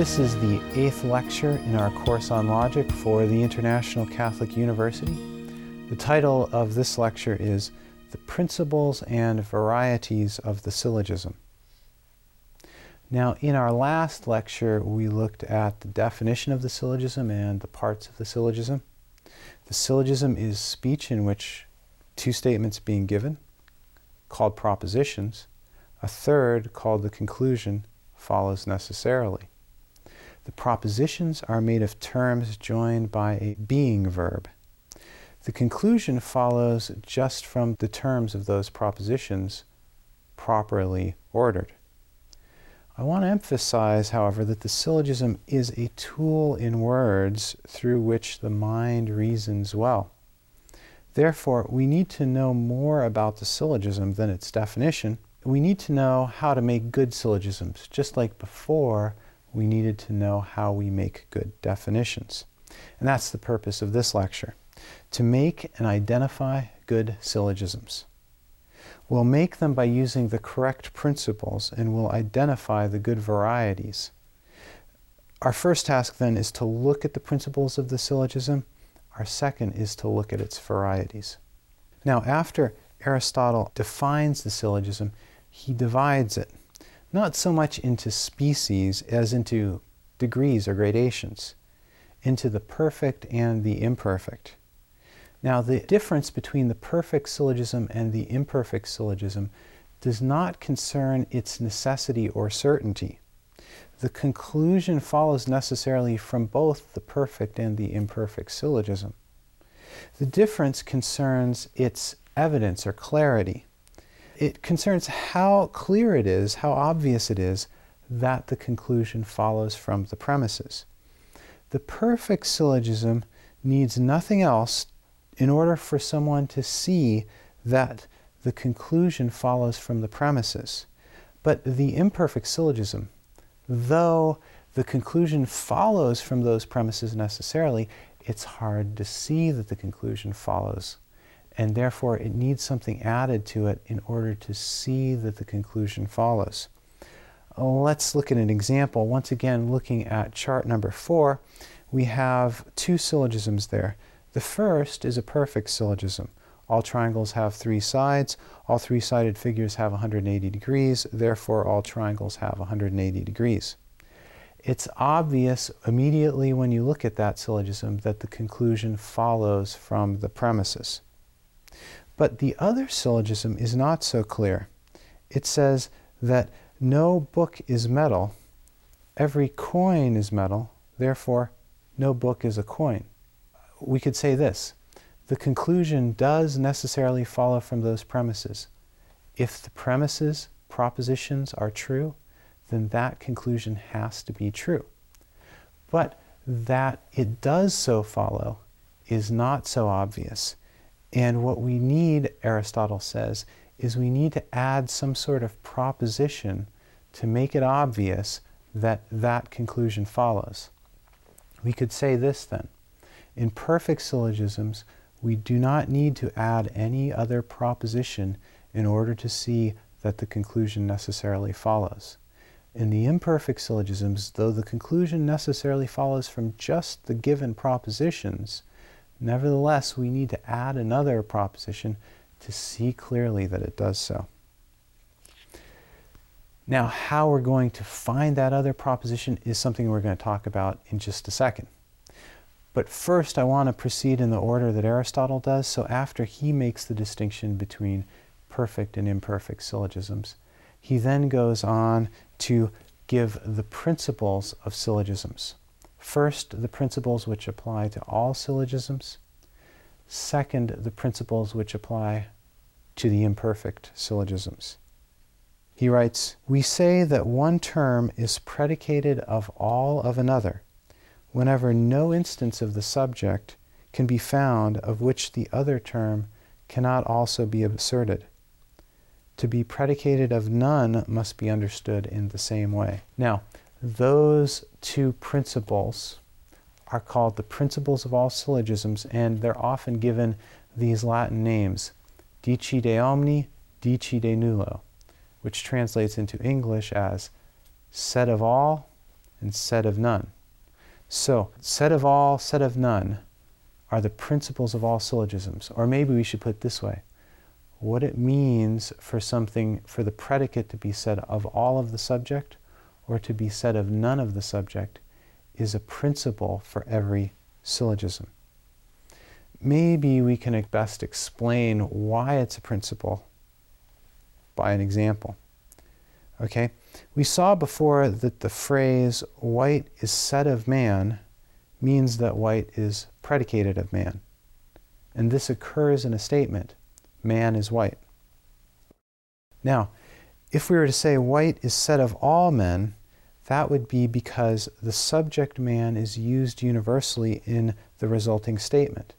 This is the eighth lecture in our course on logic for the International Catholic University. The title of this lecture is The Principles and Varieties of the Syllogism. Now, in our last lecture, we looked at the definition of the syllogism and the parts of the syllogism. The syllogism is speech in which two statements being given, called propositions, a third, called the conclusion, follows necessarily. The propositions are made of terms joined by a being verb. The conclusion follows just from the terms of those propositions properly ordered. I want to emphasize, however, that the syllogism is a tool in words through which the mind reasons well. Therefore, we need to know more about the syllogism than its definition. We need to know how to make good syllogisms, just like before we needed to know how we make good definitions. And that's the purpose of this lecture to make and identify good syllogisms. We'll make them by using the correct principles and we'll identify the good varieties. Our first task then is to look at the principles of the syllogism. Our second is to look at its varieties. Now, after Aristotle defines the syllogism, he divides it not so much into species as into degrees or gradations, into the perfect and the imperfect. Now, the difference between the perfect syllogism and the imperfect syllogism does not concern its necessity or certainty. The conclusion follows necessarily from both the perfect and the imperfect syllogism. The difference concerns its evidence or clarity it concerns how clear it is, how obvious it is that the conclusion follows from the premises. The perfect syllogism needs nothing else in order for someone to see that the conclusion follows from the premises. But the imperfect syllogism, though the conclusion follows from those premises necessarily, it's hard to see that the conclusion follows and therefore it needs something added to it in order to see that the conclusion follows. Let's look at an example. Once again, looking at chart number four, we have two syllogisms there. The first is a perfect syllogism. All triangles have three sides. All three-sided figures have 180 degrees. Therefore, all triangles have 180 degrees. It's obvious immediately when you look at that syllogism that the conclusion follows from the premises. But the other syllogism is not so clear. It says that no book is metal, every coin is metal, therefore, no book is a coin. We could say this the conclusion does necessarily follow from those premises. If the premises, propositions, are true, then that conclusion has to be true. But that it does so follow is not so obvious. And what we need, Aristotle says, is we need to add some sort of proposition to make it obvious that that conclusion follows. We could say this then. In perfect syllogisms, we do not need to add any other proposition in order to see that the conclusion necessarily follows. In the imperfect syllogisms, though the conclusion necessarily follows from just the given propositions, Nevertheless, we need to add another proposition to see clearly that it does so. Now, how we're going to find that other proposition is something we're going to talk about in just a second. But first, I want to proceed in the order that Aristotle does. So, after he makes the distinction between perfect and imperfect syllogisms, he then goes on to give the principles of syllogisms. First, the principles which apply to all syllogisms. Second, the principles which apply to the imperfect syllogisms. He writes, We say that one term is predicated of all of another whenever no instance of the subject can be found of which the other term cannot also be asserted. To be predicated of none must be understood in the same way. Now, those two principles are called the principles of all syllogisms, and they're often given these Latin names, dici de omni, dici de nullo, which translates into English as said of all and said of none. So, said of all, said of none are the principles of all syllogisms. Or maybe we should put it this way what it means for something, for the predicate to be said of all of the subject or to be said of none of the subject is a principle for every syllogism. Maybe we can at best explain why it's a principle by an example. Okay? We saw before that the phrase white is said of man means that white is predicated of man. And this occurs in a statement man is white. Now, if we were to say white is said of all men, that would be because the subject man is used universally in the resulting statement,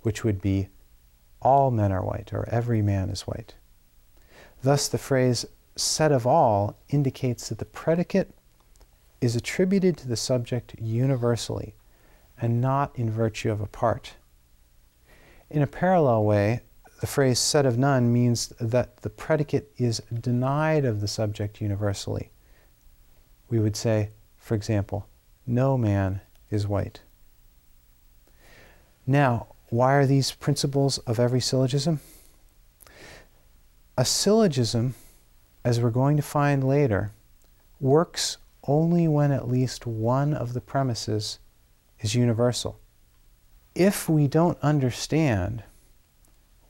which would be all men are white or every man is white. Thus, the phrase said of all indicates that the predicate is attributed to the subject universally and not in virtue of a part. In a parallel way, the phrase said of none means that the predicate is denied of the subject universally. We would say, for example, no man is white. Now, why are these principles of every syllogism? A syllogism, as we're going to find later, works only when at least one of the premises is universal. If we don't understand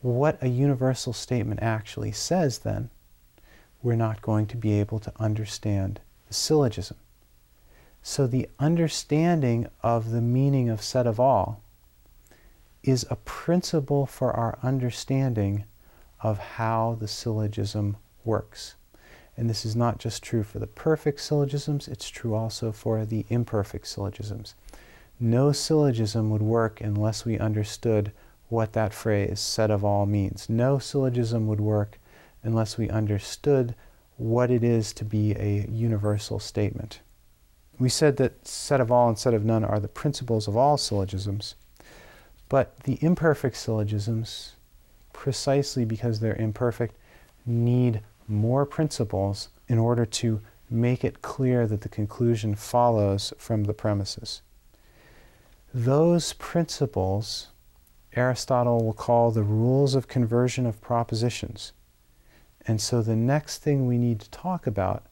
what a universal statement actually says, then we're not going to be able to understand the syllogism. So the understanding of the meaning of said of all is a principle for our understanding of how the syllogism works. And this is not just true for the perfect syllogisms, it's true also for the imperfect syllogisms. No syllogism would work unless we understood what that phrase said of all means. No syllogism would work unless we understood what it is to be a universal statement. We said that said of all and said of none are the principles of all syllogisms, but the imperfect syllogisms, precisely because they're imperfect, need more principles in order to make it clear that the conclusion follows from the premises. Those principles Aristotle will call the rules of conversion of propositions. And so the next thing we need to talk about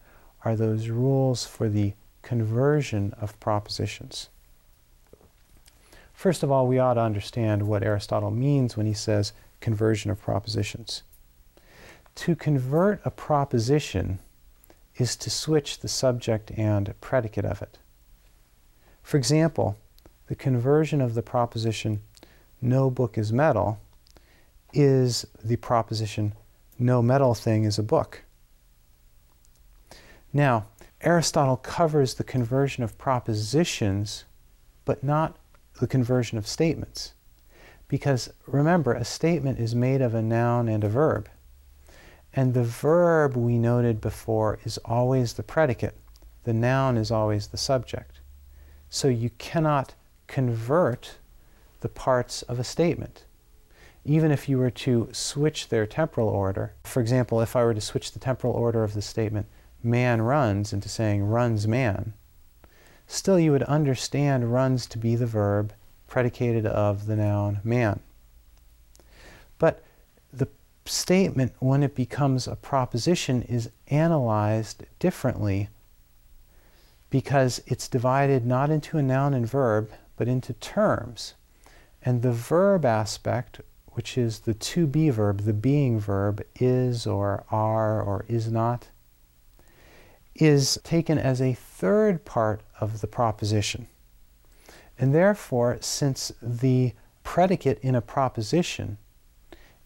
are those rules for the conversion of propositions. First of all, we ought to understand what Aristotle means when he says conversion of propositions. To convert a proposition is to switch the subject and predicate of it. For example, the conversion of the proposition no book is metal is the proposition no metal thing is a book. Now, Aristotle covers the conversion of propositions, but not the conversion of statements. Because remember, a statement is made of a noun and a verb. And the verb we noted before is always the predicate, the noun is always the subject. So you cannot convert the parts of a statement. Even if you were to switch their temporal order, for example, if I were to switch the temporal order of the statement, man runs, into saying runs man, still you would understand runs to be the verb predicated of the noun man. But the statement, when it becomes a proposition, is analyzed differently because it's divided not into a noun and verb, but into terms. And the verb aspect, which is the to be verb, the being verb, is or are or is not, is taken as a third part of the proposition. And therefore, since the predicate in a proposition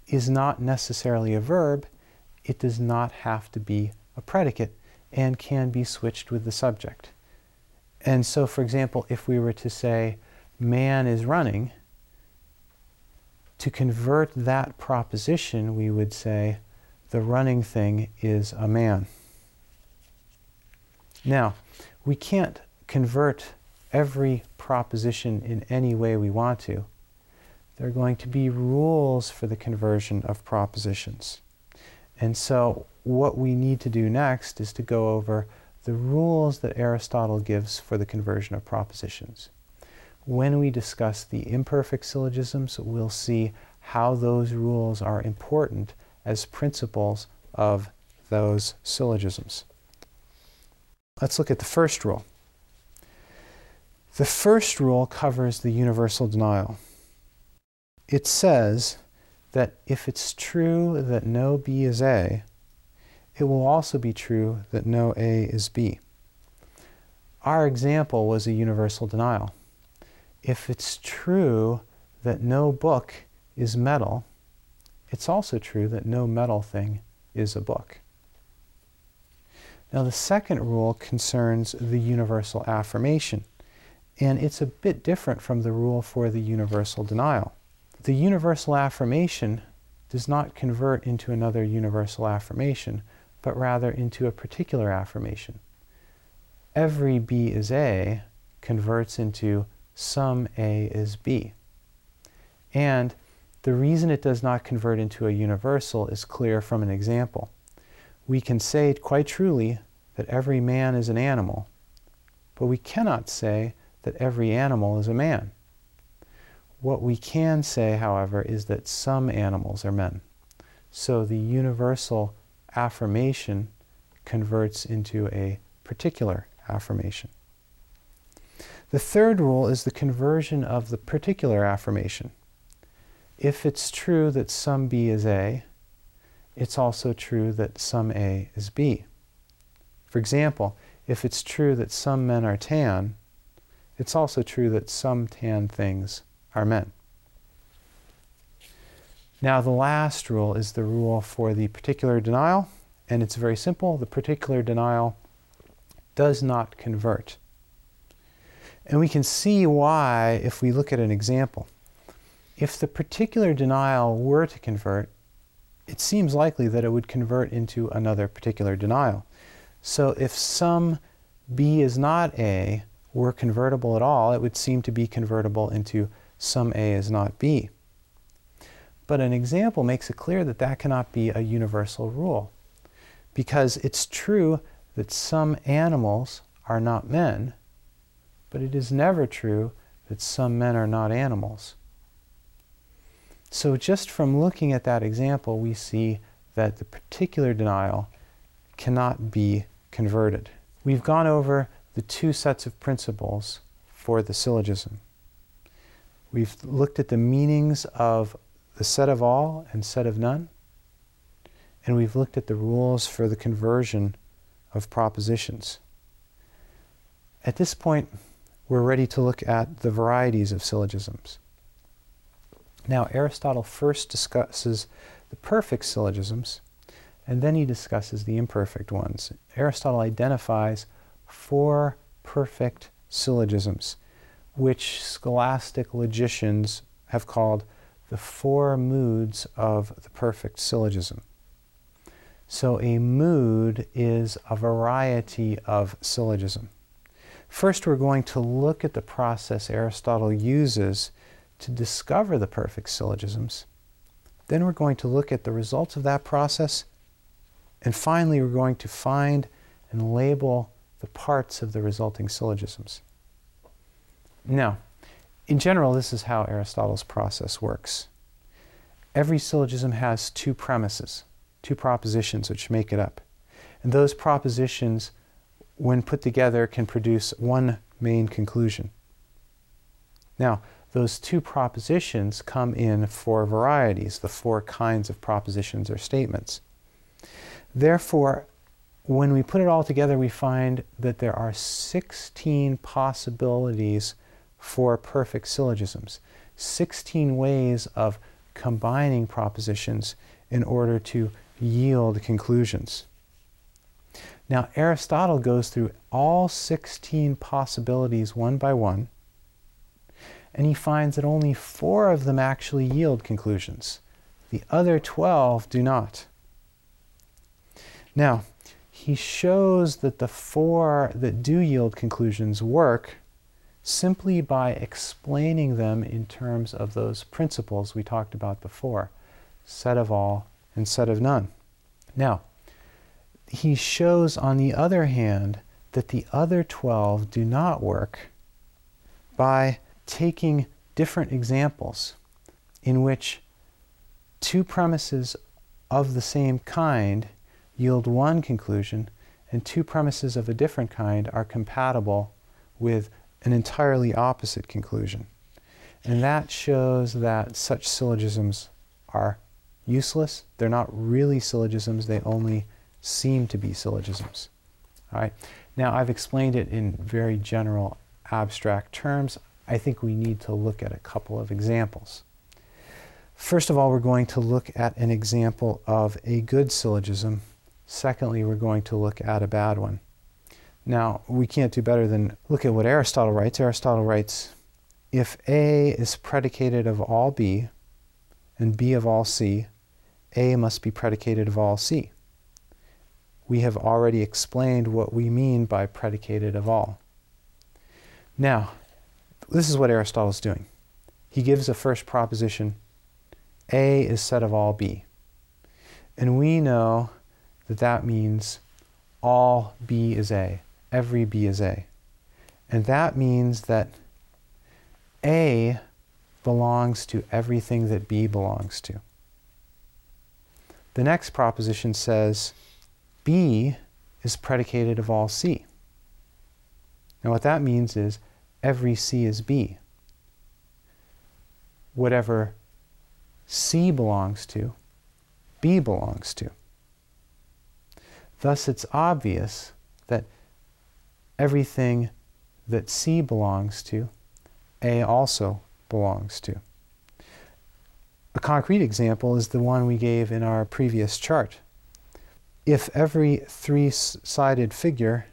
is not necessarily a verb, it does not have to be a predicate and can be switched with the subject. And so, for example, if we were to say, man is running, to convert that proposition, we would say, the running thing is a man. Now, we can't convert every proposition in any way we want to. There are going to be rules for the conversion of propositions. And so, what we need to do next is to go over the rules that Aristotle gives for the conversion of propositions. When we discuss the imperfect syllogisms, we'll see how those rules are important as principles of those syllogisms. Let's look at the first rule. The first rule covers the universal denial. It says that if it's true that no B is A, it will also be true that no A is B. Our example was a universal denial. If it's true that no book is metal, it's also true that no metal thing is a book. Now, the second rule concerns the universal affirmation, and it's a bit different from the rule for the universal denial. The universal affirmation does not convert into another universal affirmation, but rather into a particular affirmation. Every B is A converts into some A is B. And the reason it does not convert into a universal is clear from an example. We can say quite truly that every man is an animal, but we cannot say that every animal is a man. What we can say, however, is that some animals are men. So the universal affirmation converts into a particular affirmation. The third rule is the conversion of the particular affirmation. If it's true that some B is A, it's also true that some A is B. For example, if it's true that some men are tan, it's also true that some tan things are men. Now, the last rule is the rule for the particular denial, and it's very simple. The particular denial does not convert. And we can see why if we look at an example if the particular denial were to convert, it seems likely that it would convert into another particular denial. So if some B is not A were convertible at all, it would seem to be convertible into some A is not B. But an example makes it clear that that cannot be a universal rule because it's true that some animals are not men, but it is never true that some men are not animals. So, just from looking at that example, we see that the particular denial cannot be converted. We've gone over the two sets of principles for the syllogism. We've looked at the meanings of the said of all and said of none, and we've looked at the rules for the conversion of propositions. At this point, we're ready to look at the varieties of syllogisms. Now, Aristotle first discusses the perfect syllogisms, and then he discusses the imperfect ones. Aristotle identifies four perfect syllogisms, which scholastic logicians have called the four moods of the perfect syllogism. So, a mood is a variety of syllogism. First, we're going to look at the process Aristotle uses to discover the perfect syllogisms. Then we're going to look at the results of that process. And finally, we're going to find and label the parts of the resulting syllogisms. Now, in general, this is how Aristotle's process works. Every syllogism has two premises, two propositions which make it up. And those propositions, when put together, can produce one main conclusion. Now, those two propositions come in four varieties, the four kinds of propositions or statements. Therefore, when we put it all together, we find that there are 16 possibilities for perfect syllogisms, 16 ways of combining propositions in order to yield conclusions. Now, Aristotle goes through all 16 possibilities one by one, and he finds that only four of them actually yield conclusions. The other 12 do not. Now, he shows that the four that do yield conclusions work simply by explaining them in terms of those principles we talked about before said of all and said of none. Now, he shows, on the other hand, that the other 12 do not work by taking different examples in which two premises of the same kind yield one conclusion and two premises of a different kind are compatible with an entirely opposite conclusion. And that shows that such syllogisms are useless. They're not really syllogisms, they only seem to be syllogisms. All right. Now, I've explained it in very general, abstract terms. I think we need to look at a couple of examples. First of all, we're going to look at an example of a good syllogism. Secondly, we're going to look at a bad one. Now, we can't do better than look at what Aristotle writes. Aristotle writes, if A is predicated of all B and B of all C, A must be predicated of all C we have already explained what we mean by predicated of all. Now, this is what Aristotle is doing. He gives a first proposition A is said of all B. And we know that that means all B is A, every B is A. And that means that A belongs to everything that B belongs to. The next proposition says B is predicated of all C. Now, what that means is every C is B. Whatever C belongs to, B belongs to. Thus, it's obvious that everything that C belongs to, A also belongs to. A concrete example is the one we gave in our previous chart if every three-sided figure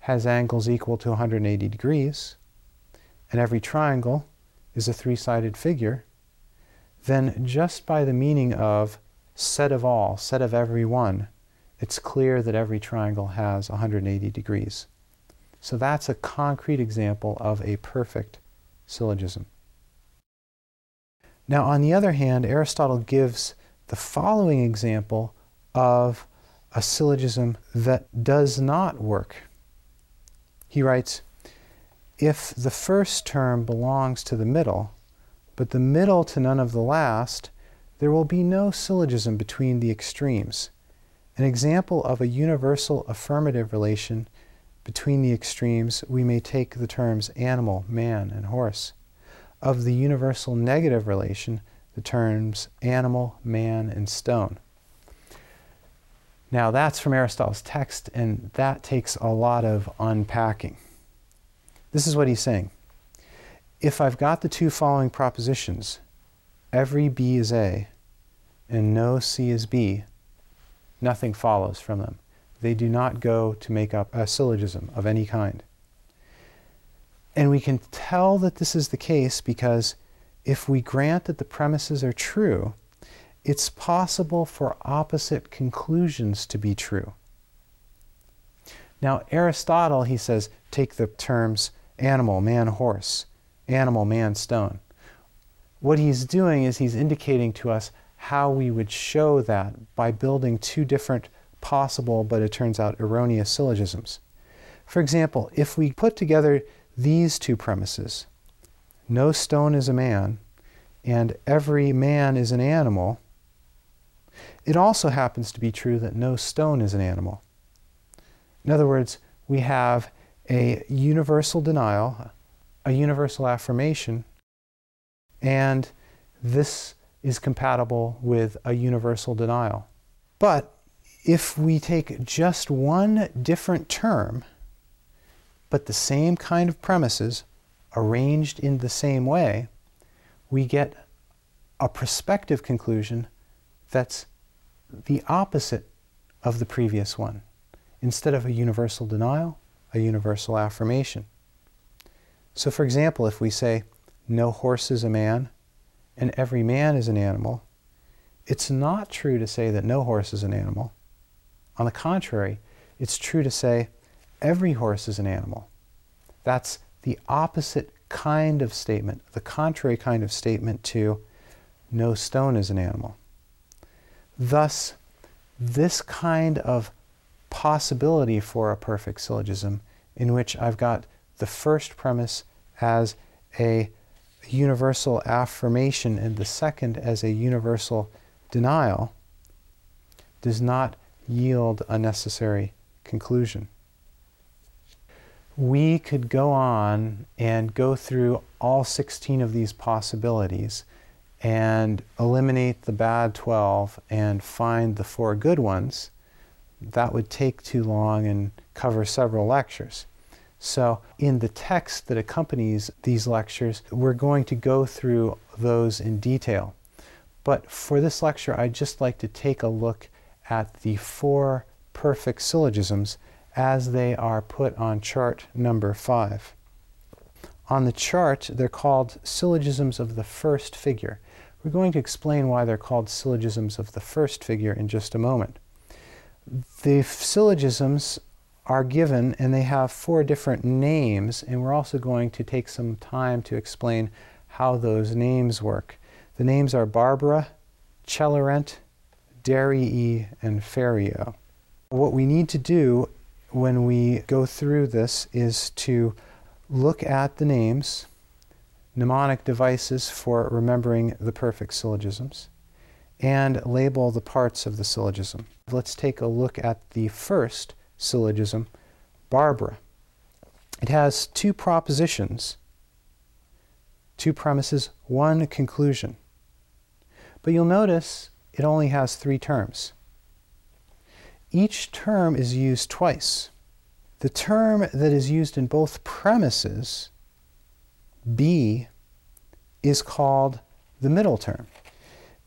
has angles equal to 180 degrees, and every triangle is a three-sided figure, then just by the meaning of said of all, set of every one, it's clear that every triangle has 180 degrees. So that's a concrete example of a perfect syllogism. Now, on the other hand, Aristotle gives the following example of a syllogism that does not work. He writes, if the first term belongs to the middle, but the middle to none of the last, there will be no syllogism between the extremes. An example of a universal affirmative relation between the extremes, we may take the terms animal, man, and horse. Of the universal negative relation, the terms animal, man, and stone. Now, that's from Aristotle's text, and that takes a lot of unpacking. This is what he's saying. If I've got the two following propositions, every B is A and no C is B, nothing follows from them. They do not go to make up a syllogism of any kind. And we can tell that this is the case because if we grant that the premises are true, it's possible for opposite conclusions to be true. Now, Aristotle, he says, take the terms animal, man, horse, animal, man, stone. What he's doing is he's indicating to us how we would show that by building two different possible, but it turns out erroneous syllogisms. For example, if we put together these two premises, no stone is a man, and every man is an animal, it also happens to be true that no stone is an animal. In other words, we have a universal denial, a universal affirmation, and this is compatible with a universal denial. But if we take just one different term, but the same kind of premises arranged in the same way, we get a prospective conclusion that's the opposite of the previous one. instead of a universal denial, a universal affirmation. So, for example, if we say, no horse is a man and every man is an animal, it's not true to say that no horse is an animal. On the contrary, it's true to say every horse is an animal. That's the opposite kind of statement, the contrary kind of statement to no stone is an animal. Thus, this kind of possibility for a perfect syllogism in which I've got the first premise as a universal affirmation and the second as a universal denial does not yield a necessary conclusion. We could go on and go through all 16 of these possibilities and eliminate the bad 12 and find the four good ones. That would take too long and cover several lectures. So, in the text that accompanies these lectures, we're going to go through those in detail. But for this lecture, I'd just like to take a look at the four perfect syllogisms as they are put on chart number five. On the chart, they're called syllogisms of the first figure. We're going to explain why they're called syllogisms of the first figure in just a moment. The syllogisms are given and they have four different names, and we're also going to take some time to explain how those names work. The names are Barbara, Celarent, Darii, and Ferio. What we need to do when we go through this is to look at the names, mnemonic devices for remembering the perfect syllogisms, and label the parts of the syllogism. Let's take a look at the first syllogism, Barbara. It has two propositions, two premises, one conclusion. But you'll notice it only has three terms. Each term is used twice. The term that is used in both premises, B, is called the middle term.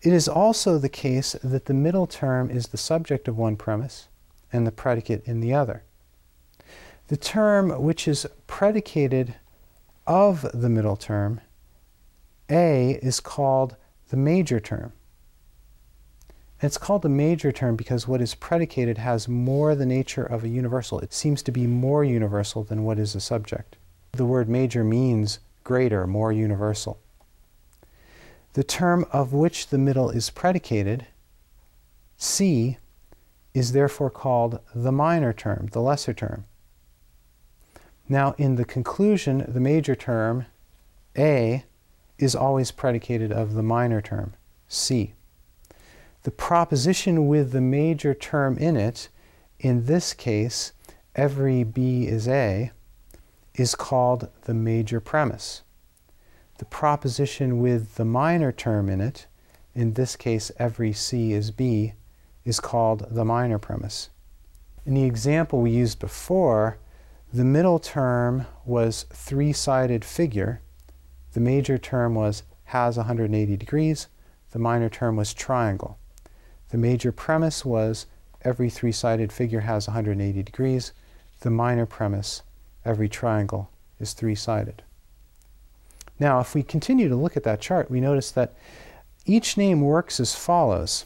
It is also the case that the middle term is the subject of one premise and the predicate in the other. The term which is predicated of the middle term, A, is called the major term. And it's called the major term because what is predicated has more the nature of a universal. It seems to be more universal than what is a subject. The word major means greater, more universal. The term of which the middle is predicated, C, is therefore called the minor term, the lesser term. Now, in the conclusion, the major term, A, is always predicated of the minor term, C. The proposition with the major term in it, in this case, every B is A, is called the major premise. The proposition with the minor term in it, in this case, every C is B, is called the minor premise. In the example we used before, the middle term was three-sided figure. The major term was has 180 degrees. The minor term was triangle. The major premise was every three-sided figure has 180 degrees. The minor premise, every triangle is three-sided. Now, if we continue to look at that chart, we notice that each name works as follows.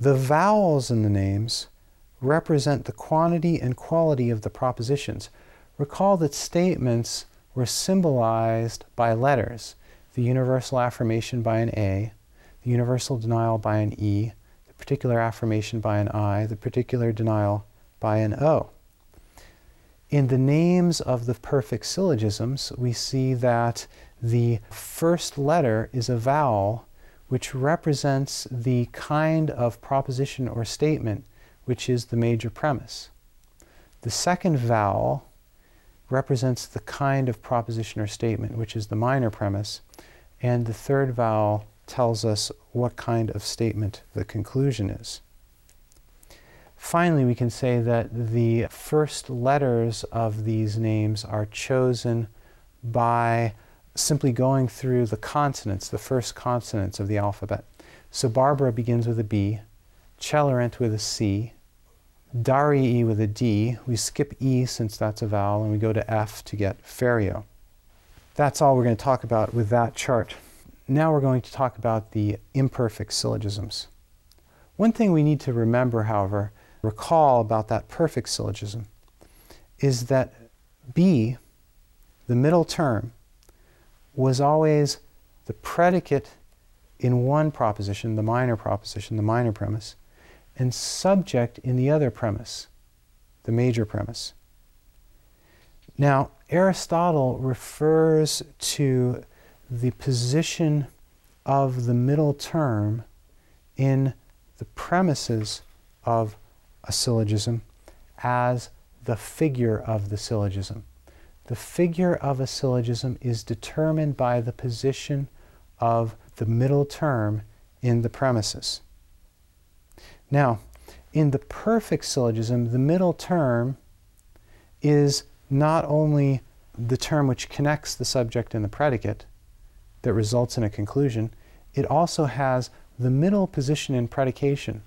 The vowels in the names represent the quantity and quality of the propositions. Recall that statements were symbolized by letters the universal affirmation by an A, the universal denial by an E, the particular affirmation by an I, the particular denial by an O. In the names of the perfect syllogisms, we see that the first letter is a vowel which represents the kind of proposition or statement which is the major premise. The second vowel represents the kind of proposition or statement which is the minor premise, and the third vowel tells us what kind of statement the conclusion is. Finally, we can say that the first letters of these names are chosen by simply going through the consonants, the first consonants of the alphabet. So Barbara begins with a B, Celarent with a C, Darii with a D. We skip E since that's a vowel, and we go to F to get Ferio. That's all we're going to talk about with that chart. Now we're going to talk about the imperfect syllogisms. One thing we need to remember, however, recall about that perfect syllogism, is that B, the middle term, was always the predicate in one proposition, the minor proposition, the minor premise, and subject in the other premise, the major premise. Now, Aristotle refers to the position of the middle term in the premises of a syllogism as the figure of the syllogism. The figure of a syllogism is determined by the position of the middle term in the premises. Now, in the perfect syllogism, the middle term is not only the term which connects the subject and the predicate that results in a conclusion, it also has the middle position in predication,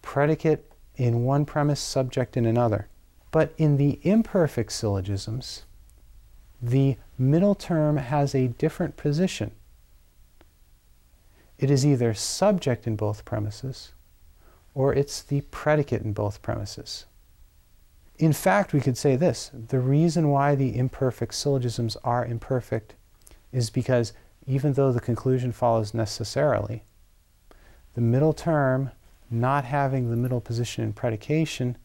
predicate in one premise, subject in another. But in the imperfect syllogisms, the middle term has a different position. It is either subject in both premises or it's the predicate in both premises. In fact, we could say this the reason why the imperfect syllogisms are imperfect is because even though the conclusion follows necessarily, the middle term not having the middle position in predication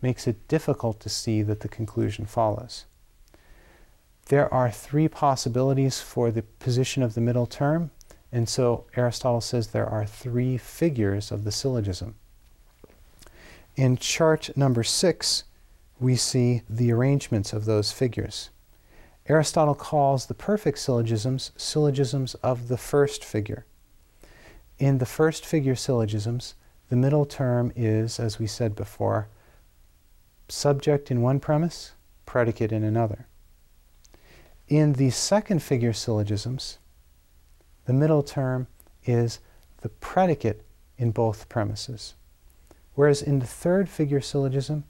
makes it difficult to see that the conclusion follows. There are three possibilities for the position of the middle term, and so Aristotle says there are three figures of the syllogism. In chart number six, we see the arrangements of those figures. Aristotle calls the perfect syllogisms syllogisms of the first figure. In the first figure syllogisms, the middle term is, as we said before, subject in one premise, predicate in another. In the second figure syllogisms, the middle term is the predicate in both premises. Whereas in the third figure syllogism,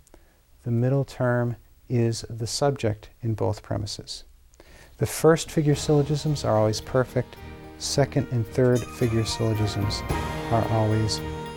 the middle term is the subject in both premises. The first figure syllogisms are always perfect, second and third figure syllogisms are always